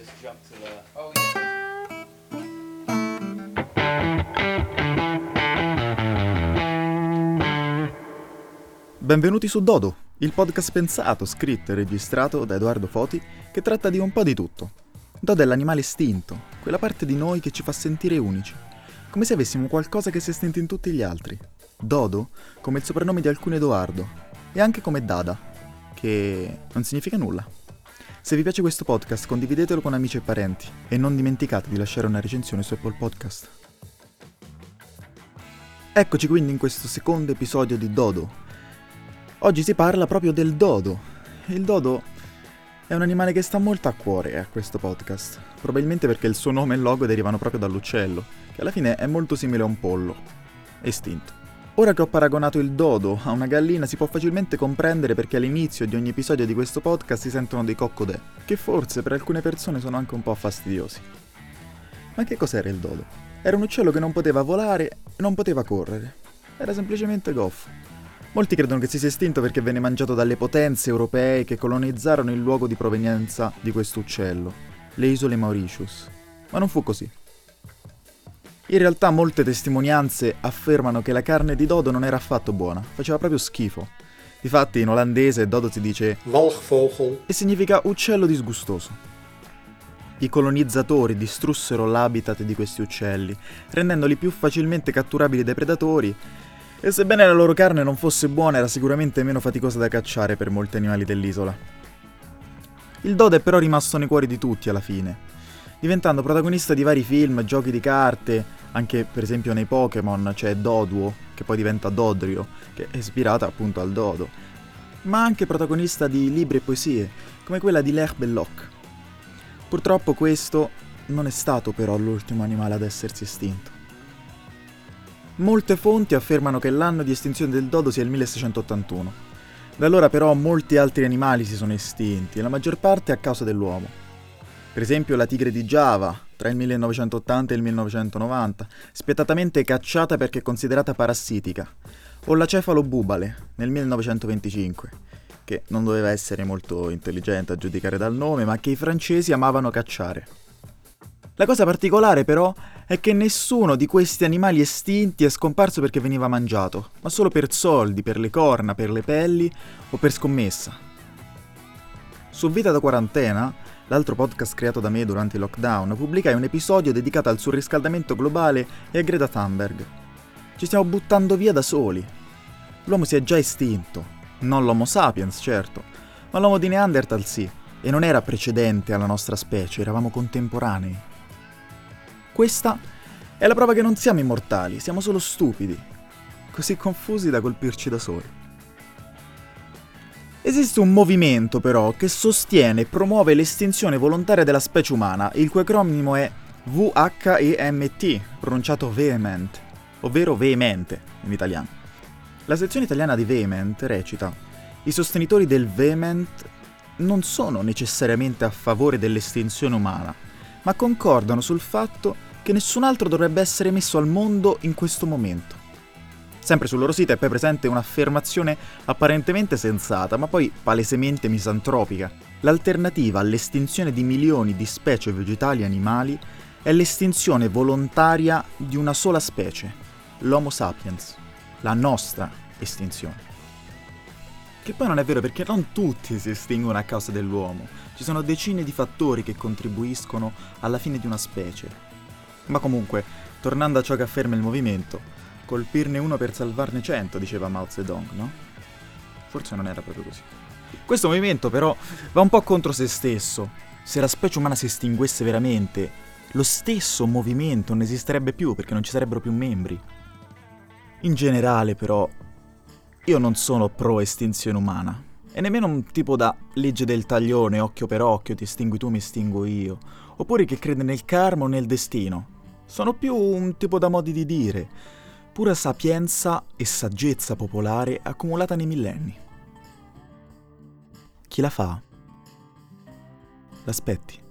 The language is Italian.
just jump to the. Oh yeah. Benvenuti su Dodo, il podcast pensato, scritto e registrato da Edoardo Foti che tratta di un po' di tutto. Dodo è l'animale estinto, quella parte di noi che ci fa sentire unici, come se avessimo qualcosa che si è estinto in tutti gli altri. Dodo come il soprannome di alcun Edoardo e anche come Dada, che non significa nulla. Se vi piace questo podcast condividetelo con amici e parenti e non dimenticate di lasciare una recensione su Apple Podcast. Eccoci quindi in questo secondo episodio di Dodo, Oggi si parla proprio del dodo. Il dodo è un animale che sta molto a cuore a questo podcast, probabilmente perché il suo nome e il logo derivano proprio dall'uccello, che alla fine è molto simile a un pollo, estinto. Ora che ho paragonato il dodo a una gallina si può facilmente comprendere perché all'inizio di ogni episodio di questo podcast si sentono dei coccodè, che forse per alcune persone sono anche un po' fastidiosi. Ma che cos'era il dodo? Era un uccello che non poteva volare e non poteva correre. Era semplicemente goffo. Molti credono che si sia estinto perché venne mangiato dalle potenze europee che colonizzarono il luogo di provenienza di questo uccello, le isole Mauritius. Ma non fu così. In realtà molte testimonianze affermano che la carne di dodo non era affatto buona, faceva proprio schifo. Difatti in olandese dodo si dice walgvogel, e significa uccello disgustoso. I colonizzatori distrussero l'habitat di questi uccelli, rendendoli più facilmente catturabili dai predatori e sebbene la loro carne non fosse buona era sicuramente meno faticosa da cacciare per molti animali dell'isola. Il dodo è però rimasto nei cuori di tutti alla fine, diventando protagonista di vari film, giochi di carte, anche per esempio nei Pokémon c'è Doduo, che poi diventa Dodrio, che è ispirata appunto al dodo, ma anche protagonista di libri e poesie, come quella di L'Herbe Belloc. Purtroppo questo non è stato però l'ultimo animale ad essersi estinto. Molte fonti affermano che l'anno di estinzione del dodo sia il 1681. Da allora però molti altri animali si sono estinti, la maggior parte a causa dell'uomo. Per esempio la tigre di Java, tra il 1980 e il 1990, spietatamente cacciata perché considerata parassitica, o la cefalo bubale, nel 1925, che non doveva essere molto intelligente a giudicare dal nome, ma che i francesi amavano cacciare. La cosa particolare però è che nessuno di questi animali estinti è scomparso perché veniva mangiato, ma solo per soldi, per le corna, per le pelli o per scommessa. Su Vita da quarantena, l'altro podcast creato da me durante il lockdown, pubblicai un episodio dedicato al surriscaldamento globale e a Greta Thunberg. Ci stiamo buttando via da soli. L'uomo si è già estinto, non l'Homo sapiens, certo, ma l'uomo di Neanderthal sì, e non era precedente alla nostra specie, eravamo contemporanei. Questa è la prova che non siamo immortali, siamo solo stupidi, così confusi da colpirci da soli. Esiste un movimento però che sostiene e promuove l'estinzione volontaria della specie umana, il cui acronimo è VHEMT, pronunciato vehement, ovvero veemente in italiano. La sezione italiana di Vehement recita: I sostenitori del vehement non sono necessariamente a favore dell'estinzione umana, ma concordano sul fatto che nessun altro dovrebbe essere messo al mondo in questo momento. Sempre sul loro sito è poi presente un'affermazione apparentemente sensata, ma poi palesemente misantropica. L'alternativa all'estinzione di milioni di specie vegetali e animali è l'estinzione volontaria di una sola specie, l'Homo sapiens, la nostra estinzione. Che poi non è vero perché non tutti si estinguono a causa dell'uomo, ci sono decine di fattori che contribuiscono alla fine di una specie. Ma comunque, tornando a ciò che afferma il movimento, colpirne uno per salvarne cento, diceva Mao Zedong, no? Forse non era proprio così. Questo movimento però va un po' contro se stesso. Se la specie umana si estinguesse veramente, lo stesso movimento non esisterebbe più perché non ci sarebbero più membri. In generale però, io non sono pro estinzione umana. E nemmeno un tipo da legge del taglione, occhio per occhio, ti estingui tu, mi estingo io. Oppure che crede nel karma o nel destino. Sono più un tipo da modi di dire, pura sapienza e saggezza popolare accumulata nei millenni. Chi la fa? L'aspetti.